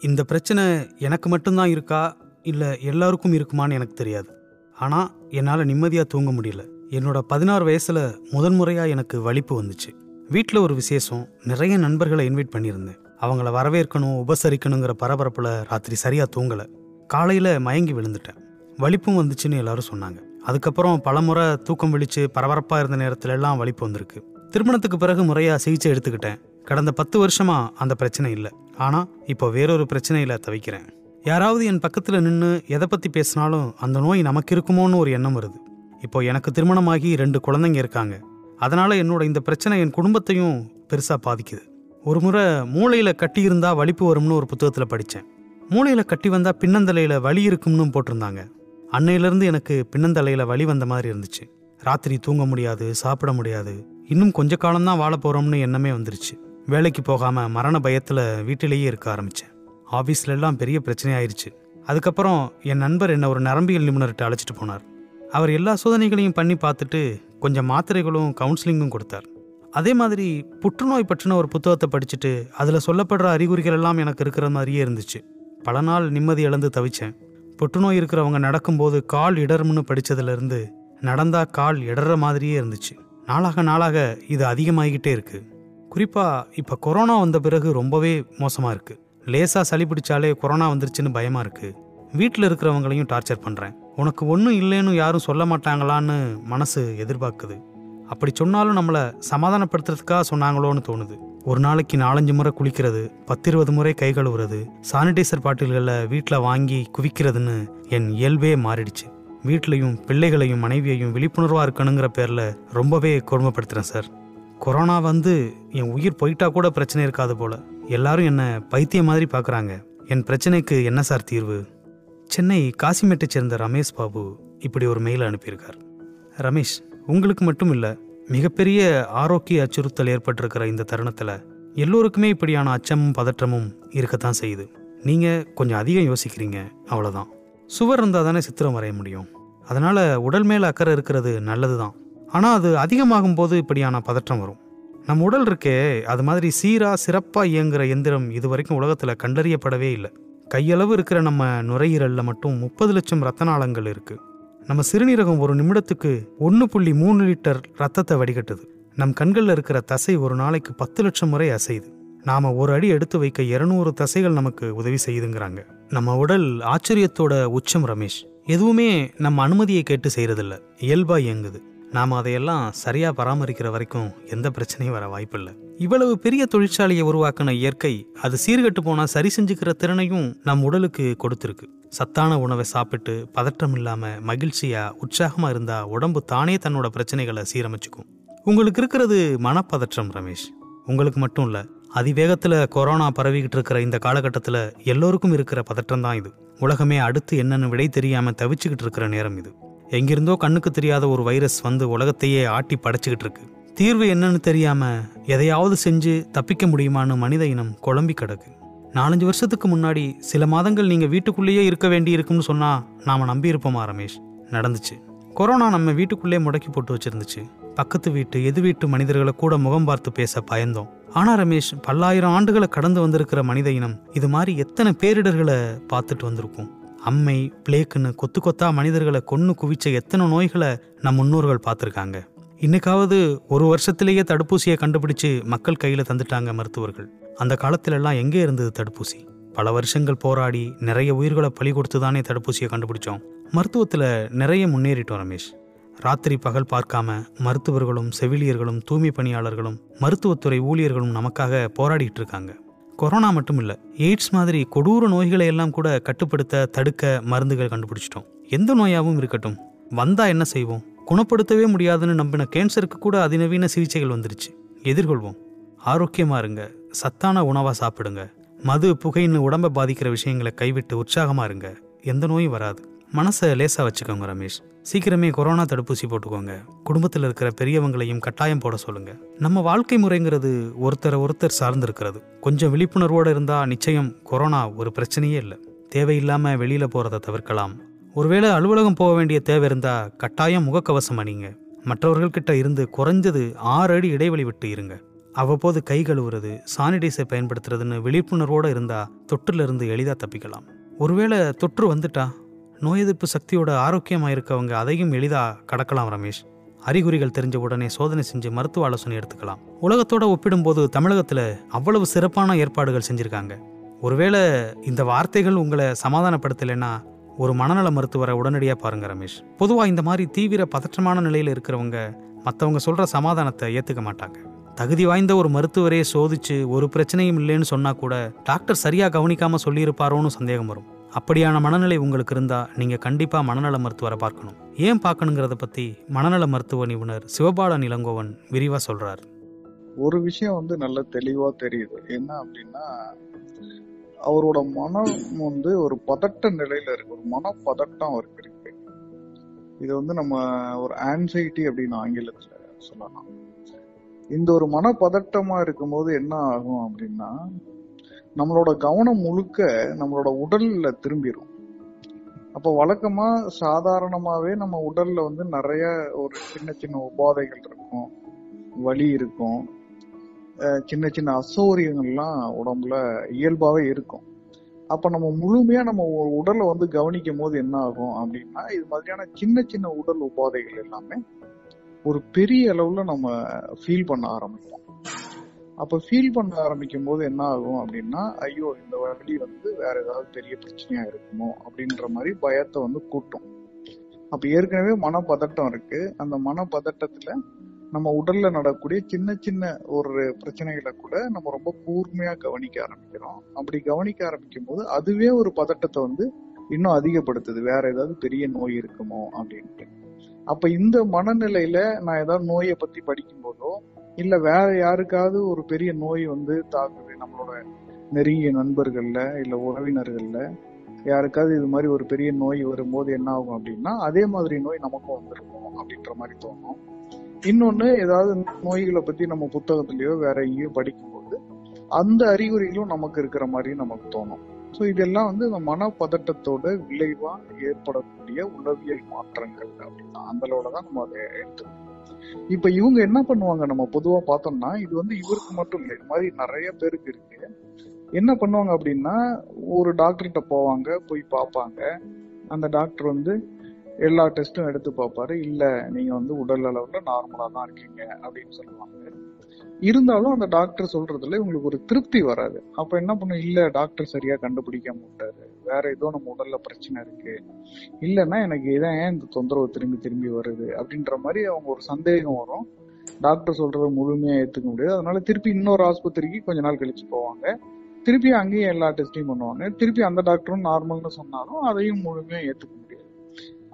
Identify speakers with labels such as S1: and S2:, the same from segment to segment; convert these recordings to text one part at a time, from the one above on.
S1: இந்த பிரச்சனை எனக்கு மட்டும்தான் இருக்கா? இல்லை எல்லாருக்கும் இருக்குமான்னு எனக்கு தெரியாது. ஆனால் என்னால் நிம்மதியாக தூங்க முடியல. என்னோட பதினாறு வயசில் முதன்முறையாக எனக்கு வலிப்பு வந்துச்சு. வீட்டில் ஒரு விசேஷம். நிறைய நண்பர்களை இன்வைட் பண்ணியிருந்தேன். அவங்கள வரவேற்கணும் உபசரிக்கணுங்கிற பரபரப்பில் ராத்திரி சரியாக தூங்கலை. காலையில் மயங்கி விழுந்துட்டேன். வலிப்பும் வந்துச்சுன்னு எல்லாரும் சொன்னாங்க. அதுக்கப்புறம் பலமுறை தூக்கம் விழிச்சு பரபரப்பாக இருந்த நேரத்துல எல்லாம் வலிப்பு வந்திருக்கு. திருமணத்துக்கு பிறகு முறையாக சிகிச்சை எடுத்துக்கிட்டேன். கடந்த பத்து வருஷமா அந்த பிரச்சனை இல்லை. ஆனால் இப்போ வேறொரு பிரச்சனையில் தவிக்கிறேன். யாராவது என் பக்கத்தில் நின்று எதை பற்றி பேசினாலும் அந்த நோய் நமக்கு இருக்குமோன்னு ஒரு எண்ணம் வருது. இப்போ எனக்கு திருமணமாகி ரெண்டு குழந்தைங்க இருக்காங்க. அதனால என்னோட இந்த பிரச்சனை என் குடும்பத்தையும் பெருசாக பாதிக்குது. ஒரு முறை மூளையில் கட்டி இருந்தா வலிப்பு வரும்னு ஒரு புத்தகத்தில் படித்தேன் மூளையில் கட்டி வந்தா பின்னந்தலையில் வலி இருக்கும்னு போட்டிருந்தாங்க. அன்னையிலேருந்து எனக்கு பின்னந்தலையில் வலி வந்த மாதிரி இருந்துச்சு. ராத்திரி தூங்க முடியாது சாப்பிட முடியாது. இன்னும் கொஞ்ச காலம்தான் வாழ போகிறோம்னு எண்ணமே வந்துருச்சு. வேலைக்கு போகாமல் மரண பயத்தில் வீட்டிலேயே இருக்க ஆரம்பித்தேன் ஆஃபீஸ்லெல்லாம் பெரிய பிரச்சனையாயிருச்சு. அதுக்கப்புறம் என் நண்பர் என்னை ஒரு நரம்பியல் நிபுணர்கிட்ட அழைச்சிட்டு போனார். அவர் எல்லா சோதனைகளையும் பண்ணி பார்த்துட்டு கொஞ்சம் மாத்திரைகளும் கவுன்சிலிங்கும் கொடுத்தார். அதே மாதிரி புற்றுநோய் பற்றின ஒரு புத்தகத்தை படிச்சுட்டு அதில் சொல்லப்படுற அறிகுறிகள் எல்லாம் எனக்கு இருக்கிற மாதிரியே இருந்துச்சு. பல நாள் நிம்மதி இழந்து தவிச்சேன். புற்றுநோய் இருக்கிறவங்க நடக்கும்போது கால் இடரும்னு படித்ததுலேருந்து நடந்தா கால் இடற மாதிரியே இருந்துச்சு. நாளாக நாளாக இது அதிகமாகிக்கிட்டே இருக்குது குறிப்பாக இப்போ கொரோனா வந்த பிறகு ரொம்பவே மோசமாக இருக்குது லேசாக சளி பிடிச்சாலே கொரோனா வந்துருச்சுன்னு பயமாக இருக்குது வீட்டில் இருக்கிறவங்களையும் டார்ச்சர் பண்ணுறேன் உனக்கு ஒன்றும் இல்லைன்னு யாரும் சொல்ல மாட்டாங்களான்னு மனசு எதிர்பார்க்குது. அப்படி சொன்னாலும் நம்மளை சமாதானப்படுத்துறதுக்காக சொன்னாங்களோன்னு தோணுது. ஒரு நாளைக்கு நாலஞ்சு முறை குளிக்கிறது பத்து இருபது முறை கை கழுவுறது சானிடைசர் பாட்டில்களை வீட்டில் வாங்கி குவிக்கிறதுன்னு என் இயல்பே மாறிடுச்சு. வீட்லையும் பிள்ளைகளையும் மனைவியையும் விழிப்புணர்வாக இருக்கணுங்கிற பேரில் ரொம்பவே கொடுமைப்படுத்துகிறேன் சார். கொரோனா வந்து என் உயிர் போயிட்டா கூட பிரச்சனை இருக்காது போல. எல்லாரும் என்னை பைத்தியம் மாதிரி பார்க்குறாங்க என் பிரச்சனைக்கு என்ன சார் தீர்வு? சென்னை காசிமேட்டை சேர்ந்த ரமேஷ் பாபு இப்படி ஒரு மெயில் அனுப்பியிருக்கார். ரமேஷ் உங்களுக்கு மட்டும் இல்லை மிகப்பெரிய ஆரோக்கிய அச்சுறுத்தல் ஏற்பட்டிருக்கிற இந்த தருணத்தில் எல்லோருக்குமே இப்படியான அச்சமும் பதற்றமும் இருக்கத்தான் செய்யுது. நீங்கள் கொஞ்சம் அதிகம் யோசிக்கிறீங்க அவ்வளோதான் சுவர் இருந்தால் தானே சித்திரம் வரைய முடியும். அதனால் உடல் மேலே அக்கறை இருக்கிறது நல்லது தான் ஆனால் அது அதிகமாகும் போது இப்படியான பதற்றம் வரும். நம்ம உடல் இருக்கே அது மாதிரி சீராக சிறப்பாக இயங்குகிற எந்திரம் இது வரைக்கும் உலகத்தில் கண்டறியப்படவே இல்லை. கையளவு இருக்கிற நம்ம நுரையீரலில் மட்டும் முப்பது லட்சம் ரத்த நாளங்கள் இருக்குது நம்ம சிறுநீரகம் ஒரு நிமிடத்துக்கு ஒன்று புள்ளி மூணு லிட்டர் ரத்தத்தை வடிகட்டுது. நம் கண்களில் இருக்கிற தசை ஒரு நாளைக்கு பத்து லட்சம் முறை அசையுது. நாம ஒரு அடி எடுத்து வைக்க இரநூறு தசைகள் நமக்கு உதவி செய்யுதுங்கிறாங்க. நம்ம உடல் ஆச்சரியத்தோட உச்சம் ரமேஷ். எதுவுமே நம்ம அனுமதியை கேட்டு செய்கிறதில்ல இயல்பாக இயங்குது. நாம் அதையெல்லாம் சரியாக பராமரிக்கிற வரைக்கும் எந்த பிரச்சனையும் வர வாய்ப்பில்லை. இவ்வளவு பெரிய தொழிற்சாலையை உருவாக்கின இயற்கை அது சீர்கட்டு போனால் சரி செஞ்சுக்கிற திறனையும் நம் உடலுக்கு கொடுத்துருக்கு. சத்தான உணவை சாப்பிட்டு பதட்டம் இல்லாமல் மகிழ்ச்சியாக உற்சாகமாக இருந்தால் உடம்பு தானே தன்னோட பிரச்சனைகளை சீரமைச்சுக்கும். உங்களுக்கு இருக்கிறது மனப்பதற்றம் ரமேஷ். உங்களுக்கு மட்டும் இல்லை அதிவேகத்தில் கொரோனா பரவிக்கிட்டு இருக்கிற இந்த காலகட்டத்தில் எல்லோருக்கும் இருக்கிற பதற்றம் தான் இது. உலகமே அடுத்து என்னென்னு விடை தெரியாமல் தவிச்சுக்கிட்டு இருக்கிற நேரம் இது. எங்கிருந்தோ கண்ணுக்கு தெரியாத ஒரு வைரஸ் வந்து உலகத்தையே ஆட்டி படைச்சுக்கிட்டு இருக்கு. தீர்வு என்னன்னு தெரியாம எதையாவது செஞ்சு தப்பிக்க முடியுமான்னு மனித இனம் குழம்பி கிடக்கு. நாலஞ்சு வருஷத்துக்கு முன்னாடி சில மாதங்கள் நீங்க வீட்டுக்குள்ளேயே இருக்க வேண்டி இருக்கும்னு சொன்னா நாம நம்பியிருப்போமா ரமேஷ்? நடந்துச்சு. கொரோனா நம்ம வீட்டுக்குள்ளே முடக்கி போட்டு வச்சிருந்துச்சு. பக்கத்து வீட்டு எது வீட்டு மனிதர்களை கூட முகம் பார்த்து பேச பயந்தோம். ஆனா ரமேஷ் பல்லாயிரம் ஆண்டுகளை கடந்து வந்திருக்கிற மனித இனம் இது மாதிரி எத்தனை பேரிடர்களை பார்த்துட்டு வந்திருக்கும்? அம்மை பிளேக்குன்னு கொத்து கொத்தா மனிதர்களை கொன்று குவிச்ச எத்தனை நோய்களை நம் முன்னோர்கள் பார்த்துருக்காங்க. இன்னைக்காவது ஒரு வருஷத்திலேயே தடுப்பூசியை கண்டுபிடிச்சு மக்கள் கையில் தந்துட்டாங்க மருத்துவர்கள். அந்த காலத்திலெல்லாம் எங்கே இருந்தது தடுப்பூசி? பல வருஷங்கள் போராடி நிறைய உயிர்களை பலி கொடுத்து தானே தடுப்பூசியை கண்டுபிடிச்சோம். மருத்துவத்தில் நிறைய முன்னேறிட்டோம் ரமேஷ். ராத்திரி பகல் பார்க்காம மருத்துவர்களும் செவிலியர்களும் தூய்மை பணியாளர்களும் மருத்துவத்துறை ஊழியர்களும் நமக்காக போராடிட்டு இருக்காங்க. கொரோனா மட்டும் இல்லை எய்ட்ஸ் மாதிரி கொடூர நோய்களை எல்லாம் கூட கட்டுப்படுத்த தடுக்க மருந்துகள் கண்டுபிடிச்சிட்டோம். எந்த நோயாகவும் இருக்கட்டும். வந்தா என்ன செய்வோம்? குணப்படுத்தவே முடியாதுன்னு நம்பின கேன்சருக்கு கூட அதிநவீன சிகிச்சைகள் வந்துருச்சு. எதிர்கொள்வோம். ஆரோக்கியமா இருங்க. சத்தான உணவா சாப்பிடுங்க. மது புகைன்னு உடம்பை பாதிக்கிற விஷயங்களை கைவிட்டு உற்சாகமா இருங்க. எந்த நோயும் வராது. மனசை லேசாக வச்சுக்கோங்க ரமேஷ். சீக்கிரமே கொரோனா தடுப்பூசி போட்டுக்கோங்க. குடும்பத்தில் இருக்கிற பெரியவங்களையும் கட்டாயம் போட சொல்லுங்க. நம்ம வாழ்க்கை முறைங்கிறது ஒருத்தரை ஒருத்தர் சார்ந்து இருக்கிறது கொஞ்சம் விழிப்புணர்வோடு இருந்தால் நிச்சயம் கொரோனா ஒரு பிரச்சனையே இல்லை. தேவையில்லாமல் வெளியில் போகிறத தவிர்க்கலாம். ஒருவேளை அலுவலகம் போக வேண்டிய தேவை இருந்தால் கட்டாயம் முகக்கவசம் அணிங்க. மற்றவர்கள்கிட்ட இருந்து குறைஞ்சது ஆறு அடி இடைவெளி விட்டு இருங்க. அவ்வப்போது கை கழுவுறது சானிடைசர் பயன்படுத்துறதுன்னு விழிப்புணர்வோடு இருந்தால் தொற்றுலேருந்து எளிதாக தப்பிக்கலாம். ஒருவேளை தொற்று வந்துட்டா நோய் எதிர்ப்பு சக்தியோட ஆரோக்கியமாக இருக்கவங்க அதையும் எளிதாக கடக்கலாம் ரமேஷ். அறிகுறிகள் தெரிஞ்ச உடனே சோதனை செஞ்சு மருத்துவ ஆலோசனை எடுத்துக்கலாம். உலகத்தோட ஒப்பிடும்போது தமிழகத்தில் அவ்வளவு சிறப்பான ஏற்பாடுகள் செஞ்சுருக்காங்க. ஒருவேளை இந்த வார்த்தைகள் உங்களை சமாதானப்படுத்தலைன்னா ஒரு மனநல மருத்துவரை உடனடியாக பாருங்க ரமேஷ். பொதுவாக இந்த மாதிரி தீவிர பதற்றமான நிலையில் இருக்கிறவங்க மற்றவங்க சொல்கிற சமாதானத்தை ஏற்றுக்க மாட்டாங்க. தகுதி வாய்ந்த ஒரு மருத்துவரே சோதிச்சு ஒரு பிரச்சனையும் இல்லைன்னு சொன்னால் கூட டாக்டர் சரியாக கவனிக்காமல் சொல்லியிருப்பாரோன்னு சந்தேகம் வரும். அப்படியான மனநிலை உங்களுக்கு இருந்தா நீங்க கண்டிப்பா மனநல மருத்துவரை பார்க்கணும். ஏன் பார்க்கணுங்கிறத பத்தி மனநல மருத்துவ நிபுணர் சிவபாலன் இளங்கோவன் விரிவா சொல்றார்.
S2: ஒரு விஷயம் வந்து நல்ல தெளிவா தெரியுது. என்ன அப்படின்னா அவரோட மனம் வந்து ஒரு பதட்ட நிலையில இருக்கு. ஒரு மனப்பதட்டம் அவருக்கு இருக்கு. இது வந்து நம்ம ஒரு ஆன்சைட்டி அப்படின்னு ஆங்கிலத்துல சொல்லலாம். இந்த ஒரு மனப்பதட்டமா இருக்கும்போது என்ன ஆகும் அப்படின்னா நம்மளோட கவனம் முழுக்க நம்மளோட உடல்ல திரும்பிடும் அப்போ வழக்கமா சாதாரணமாவே நம்ம உடல்ல வந்து நிறைய ஒரு சின்ன சின்ன உபாதைகள் இருக்கும். வலி இருக்கும். சின்ன சின்ன அசௌகரியங்கள்லாம் உடம்புல இயல்பாவே இருக்கும். அப்ப நம்ம முழுமையா நம்ம ஒரு உடலை வந்து கவனிக்கும் போது என்ன ஆகும் அப்படின்னா இது மாதிரியான சின்ன சின்ன உடல் உபாதைகள் எல்லாமே ஒரு பெரிய அளவுல நம்ம ஃபீல் பண்ண ஆரம்பிப்போம். அப்போ ஃபீல் பண்ண ஆரம்பிக்கும் போது என்ன ஆகும் அப்படின்னா ஐயோ இந்த வழி வந்து வேற ஏதாவது பெரிய பிரச்சனையா இருக்குமோ அப்படின்ற மாதிரி பயத்தை வந்து கூட்டும். அப்ப ஏற்கனவே மனப்பதட்டம் இருக்கு. அந்த மனப்பதட்டத்துல நம்ம உடல்ல நடக்கக்கூடிய சின்ன சின்ன ஒரு பிரச்சனைகளை கூட நம்ம ரொம்ப கூர்மையா கவனிக்க ஆரம்பிக்கிறோம். அப்படி கவனிக்க ஆரம்பிக்கும் போது அதுவே ஒரு பதட்டத்தை வந்து இன்னும் அதிகப்படுத்துது. வேற ஏதாவது பெரிய நோய் இருக்குமோ அப்படின்ட்டு. அப்ப இந்த மனநிலையில நான் ஏதாவது நோயை பத்தி படிக்கும் போதோ இல்ல வேற யாருக்காவது ஒரு பெரிய நோய் வந்து தாக்குது நம்மளோட நெருங்கிய நண்பர்கள்ல இல்ல உறவினர்கள்ல யாருக்காவது இது மாதிரி ஒரு பெரிய நோய் வரும்போது என்ன ஆகும் அப்படின்னா அதே மாதிரி நோய் நமக்கும் வந்துருக்கும் அப்படின்ற மாதிரி தோணும். இன்னொன்னு ஏதாவது நோய்களை பத்தி நம்ம புத்தகத்திலயோ வேற எங்கேயோ படிக்கும்போது அந்த அறிகுறிகளும் நமக்கு இருக்கிற மாதிரி நமக்கு தோணும். ஸோ இதெல்லாம் வந்து இந்த மனப்பதட்டத்தோட விளைவா ஏற்படக்கூடிய உளவியல் மாற்றங்கள் அப்படின்னா அந்த அளவில் தான் நம்ம அதை எடுத்துக்கணும். இப்ப இவங்க என்ன பண்ணுவாங்க? நம்ம பொதுவா பார்த்தோம்னா இது வந்து இவருக்கு மட்டும் இல்லை இது மாதிரி நிறைய பேருக்கு இருக்கு. என்ன பண்ணுவாங்க அப்படின்னா ஒரு டாக்டர்கிட்ட போவாங்க போய் பார்ப்பாங்க. அந்த டாக்டர் வந்து எல்லா டெஸ்ட்டும் எடுத்து பார்ப்பாரு. இல்ல நீங்க வந்து உடல் அளவுல நார்மலா தான் இருக்கீங்க அப்படின்னு சொல்லுவாங்க. இருந்தாலும் அந்த டாக்டர் சொல்றதுல உங்களுக்கு ஒரு திருப்தி வராது. அப்ப என்ன பண்ணும்? இல்ல டாக்டர் சரியா கண்டுபிடிக்காம விட்டாரு வேற ஏதோ நம்ம உடல்ல பிரச்சனை இருக்கு. இல்லைன்னா எனக்கு இதான் ஏன் இந்த தொந்தரவு திரும்பி திரும்பி வருது? அப்படின்ற மாதிரி அவங்க ஒரு சந்தேகம் வரும். டாக்டர் சொல்றத முழுமையா ஏத்துக்க முடியாது. அதனால திருப்பி இன்னொரு ஆஸ்பத்திரிக்கு கொஞ்ச நாள் கழிச்சு போவாங்க. திருப்பி அங்கேயும் எல்லா டெஸ்டையும் பண்ணுவாங்க. திருப்பி அந்த டாக்டரும் நார்மல்னு சொன்னாலும் அதையும் முழுமையா ஏத்துக்க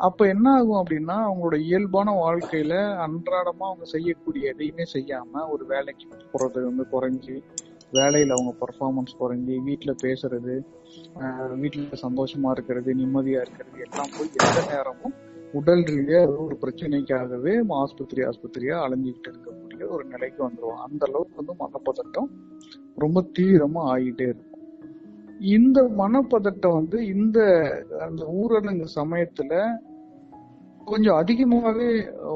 S2: அப்ப என்ன ஆகும் அப்படின்னா அவங்களோட இயல்பான வாழ்க்கையில அன்றாடமா அவங்க செய்யக்கூடிய எதையுமே செய்யாம ஒரு வேலைக்கு போறது வந்து குறைஞ்சி வேலையில அவங்க பர்ஃபார்மன்ஸ் குறைஞ்சி வீட்டுல பேசுறது வீட்டுல சந்தோஷமா இருக்கிறது நிம்மதியா இருக்கிறது எல்லாம் போய் எந்த நேரமும் உடல் ரீதியா ஒரு பிரச்சனைக்காகவே ஆஸ்பத்திரி ஆஸ்பத்திரியா அலைஞ்சிக்கிட்டு இருக்கக்கூடிய ஒரு நிலைக்கு வந்துருவோம். அந்த அளவுக்கு வந்து மனப்பதட்டம் ரொம்ப தீவிரமா ஆகிட்டே இருக்கும். இந்த மனப்பதட்டம் வந்து இந்த அந்த ஊரடங்கு சமயத்துல கொஞ்சம் அதிகமாகவே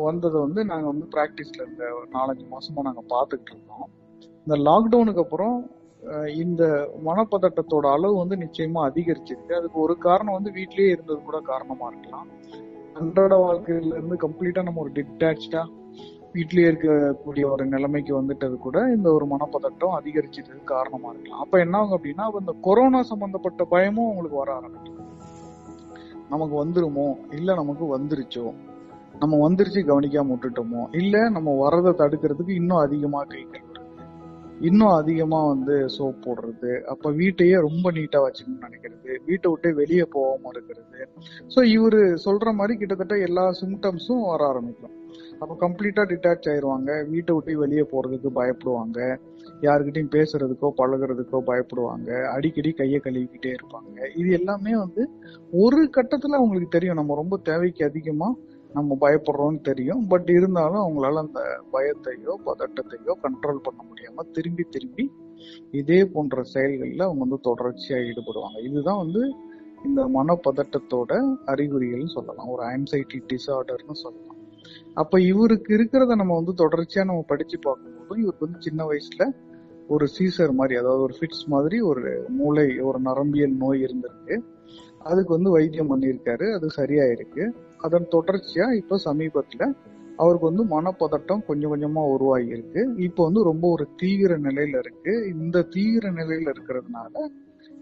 S2: வந்ததை வந்து நாங்கள் வந்து ப்ராக்டிஸில் இந்த ஒரு நாலஞ்சு மாசமா நாங்கள் பார்த்துக்கிட்டு இருக்கோம். இந்த லாக்டவுனுக்கு அப்புறம் இந்த மனப்பதட்டத்தோட அளவு வந்து நிச்சயமா அதிகரிச்சிருக்கு. அதுக்கு ஒரு காரணம் வந்து வீட்லயே இருந்தது கூட காரணமா இருக்கலாம். அன்றாட வாழ்க்கையில இருந்து கம்ப்ளீட்டா நம்ம ஒரு டிட்டாச்சா வீட்லயே இருக்கக்கூடிய ஒரு நிலைமைக்கு வந்துட்டது கூட இந்த ஒரு மனப்பதட்டம் அதிகரிச்சதுக்கு காரணமா இருக்கலாம். அப்ப என்ன ஆகும் அப்படின்னா இந்த கொரோனா சம்பந்தப்பட்ட பயமும் உங்களுக்கு வர ஆரம்பிக்கும். நமக்கு வந்துருமோ? இல்ல நமக்கு வந்துருச்சோ? நம்ம வந்துருச்சு கவனிக்காம விட்டுட்டோமோ? இல்ல நம்ம வரதை தடுக்கிறதுக்கு இன்னும் அதிகமா கை இன்னும் அதிகமா வந்து சோப் போடுறது. அப்ப வீட்டையே ரொம்ப நீட்டா வச்சுக்கணும்னு நினைக்கிறது. வீட்டை விட்டு வெளியே போகாம இருக்கிறது. சோ இவரு சொல்ற மாதிரி கிட்டத்தட்ட எல்லா சிம்டம்ஸும் வர ஆரம்பிக்கும். அப்போ கம்ப்ளீட்டா டிட்டாச் ஆயிடுவாங்க வீட்டை விட்டு வெளியே போறதுக்கு பயப்படுவாங்க. யாருக்கிட்டையும் பேசுறதுக்கோ பழகுறதுக்கோ பயப்படுவாங்க. அடிக்கடி கையை கழுவிக்கிட்டே இருப்பாங்க. இது எல்லாமே வந்து ஒரு கட்டத்துல அவங்களுக்கு தெரியும். நம்ம ரொம்ப தேவைக்கு அதிகமா நம்ம பயப்படுறோம்னு தெரியும். பட் இருந்தாலும் அவங்களால அந்த பயத்தையோ பதட்டத்தையோ கண்ட்ரோல் பண்ண முடியாம திரும்பி திரும்பி இதே போன்ற செயல்களில் அவங்க வந்து தொடர்ச்சியா ஈடுபடுவாங்க. இதுதான் வந்து இந்த மனப்பதட்டத்தோட அறிகுறிகள்னு சொல்லலாம். ஒரு ஆன்சைட்டி டிசார்டர்னு சொல்லலாம். அப்ப இவருக்கு இருக்கிறத நம்ம வந்து தொடர்ச்சியா நம்ம படிச்சு பார்க்கும்போது இவருக்கு வந்து சின்ன வயசுல ஒரு சீசர் மாதிரி அதாவது ஒரு ஃபிட்ஸ் மாதிரி ஒரு மூளை ஒரு நரம்பியல் நோய் இருந்திருக்கு. அதுக்கு வந்து வைத்தியம் பண்ணியிருக்காரு அது சரியாயிருக்கு. அதன் தொடர்ச்சியா இப்போ சமீபத்துல அவருக்கு வந்து மனப்பதட்டம் கொஞ்சம் கொஞ்சமா உருவாகி இருக்கு இப்போ வந்து ரொம்ப ஒரு தீவிர நிலையில இருக்கு. இந்த தீவிர நிலையில இருக்கிறதுனால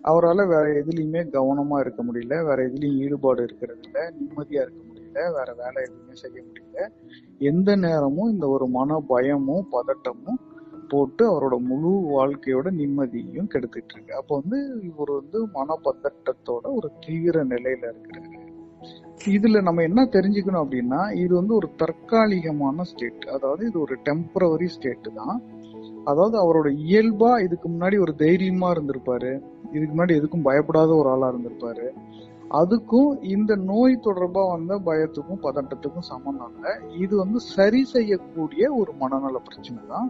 S2: அவரால் வேற எதுலையுமே கவனமா இருக்க முடியல வேற எதுலையும் ஈடுபாடு இருக்கிறது இல்லை நிம்மதியா இருக்க முடியல வேற வேலை எதுவுமே செய்ய முடியல. எந்த நேரமும் இந்த ஒரு மன பயமும் பதட்டமும் போட்டு அவரோட முழு வாழ்க்கையோட நிம்மதியையும் கெடுத்துட்டு இருக்கு. அப்போ வந்து இவர் வந்து மனப்பதட்டத்தோட ஒரு தீவிர நிலையில இருக்கிறாரு. இதுல நம்ம என்ன தெரிஞ்சுக்கணும் அப்படின்னா இது வந்து ஒரு தற்காலிகமான ஸ்டேட் அதாவது இது ஒரு டெம்பரவரி ஸ்டேட் தான். அதாவது அவரோட இயல்பா இதுக்கு முன்னாடி ஒரு தைரியமா இருந்திருப்பாரு. இதுக்கு முன்னாடி எதுக்கும் பயப்படாத ஒரு ஆளா இருந்திருப்பாரு. அதுக்கும் இந்த நோய் தொடர்பா வந்த பயத்துக்கும் பதட்டத்துக்கும் சம்பந்தம் இல்லை. இது வந்து சரி செய்யக்கூடிய ஒரு மனநல பிரச்சனை தான்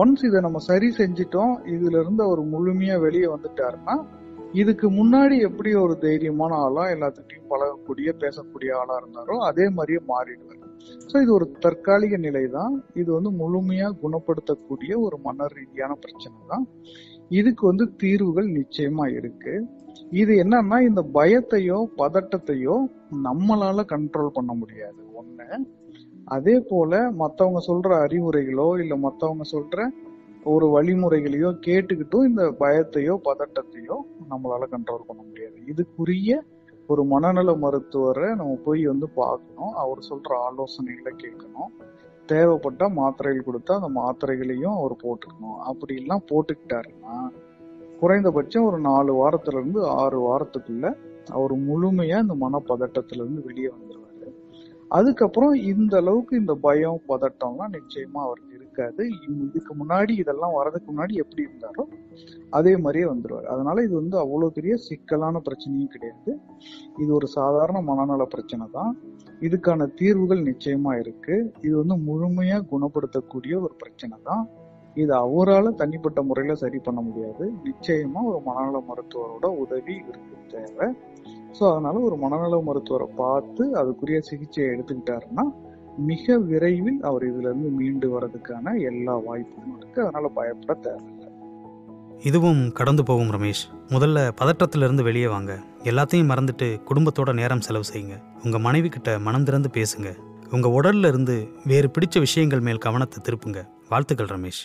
S2: ஒன்ஸ் இதை நம்ம சரி செஞ்சிட்டோம் இதுல இருந்து அவர் முழுமையா வெளியே வந்துட்டாருன்னா இதுக்கு முன்னாடி எப்படி ஒரு தைரியமான ஆளா எல்லாத்துட்டையும் பழகக்கூடிய பேசக்கூடிய ஆளா இருந்தாரோ அதே மாதிரியே மாறிடுவார். ஸோ இது ஒரு தற்காலிக நிலை தான் இது வந்து முழுமையா குணப்படுத்தக்கூடிய ஒரு மன ரீதியான பிரச்சனை தான் இதுக்கு வந்து தீர்வுகள் நிச்சயமா இருக்கு. இது என்னன்னா இந்த பயத்தையோ பதட்டத்தையோ நம்மளால கண்ட்ரோல் பண்ண முடியாது. ஒண்ணு அதே போல மத்தவங்க சொல்ற அறிவுரைகளோ இல்ல மத்தவங்க சொல்ற ஒரு வழிமுறைகளையோ கேட்டுக்கிட்டும் இந்த பயத்தையோ பதட்டத்தையோ நம்மளால கண்ட்ரோல் பண்ண முடியாது. இதுக்குரிய ஒரு மனநல மருத்துவரை நம்ம போய் வந்து பார்க்கணும். அவர் சொல்ற ஆலோசனைகளை கேட்கணும். தேவைப்பட்ட மாத்திரைகள் கொடுத்தா அந்த மாத்திரைகளையும் அவர் போட்டுக்கணும். அப்படி எல்லாம் போட்டுக்கிட்டாருன்னா குறைந்தபட்சம் ஒரு நாலு வாரத்துல இருந்து ஆறு வாரத்துக்குள்ள அவர் முழுமையா இந்த மனப்பதட்டத்துல இருந்து வெளியே வந்துருவாரு. அதுக்கப்புறம் இந்த அளவுக்கு இந்த பயம் பதட்டம்லாம் நிச்சயமா அவருக்கு இருக்காது. இதுக்கு முன்னாடி இதெல்லாம் வர்றதுக்கு முன்னாடி எப்படி இருந்தாரோ அதே மாதிரியே வந்துருவார். அதனால இது வந்து அவ்வளவு பெரிய சிக்கலான பிரச்சனையும் கிடையாது. இது ஒரு சாதாரண மனநல பிரச்சனை தான். இதுக்கான தீர்வுகள் நிச்சயமா இருக்கு. இது வந்து முழுமையா குணப்படுத்தக்கூடிய ஒரு பிரச்சனை தான். இது அவரால் தனிப்பட்ட முறையில் சரி பண்ண முடியாது. நிச்சயமா ஒரு மனநல மருத்துவரோட உதவி இருக்கு தேவை. ஸோ அதனால ஒரு மனநல மருத்துவரை பார்த்து அதுக்குரிய சிகிச்சையை எடுத்துக்கிட்டாருன்னா மிக விரைவில் அவர் இதுலேருந்து மீண்டு வர்றதுக்கான எல்லா வாய்ப்பும் இருக்கு. அதனால பயப்பட தேவையில்லை.
S1: இதுவும் கடந்து போகும் ரமேஷ். முதல்ல பதற்றத்திலிருந்து வெளியே வாங்க. எல்லாத்தையும் மறந்துட்டு குடும்பத்தோட நேரம் செலவு செய்யுங்க. உங்க மனைவி கிட்ட மனம் திறந்து பேசுங்க. உங்க உடல்ல இருந்து வேறு பிடிச்ச விஷயங்கள் மேல் கவனத்தை திருப்புங்க. வாழ்த்துக்கள் ரமேஷ்.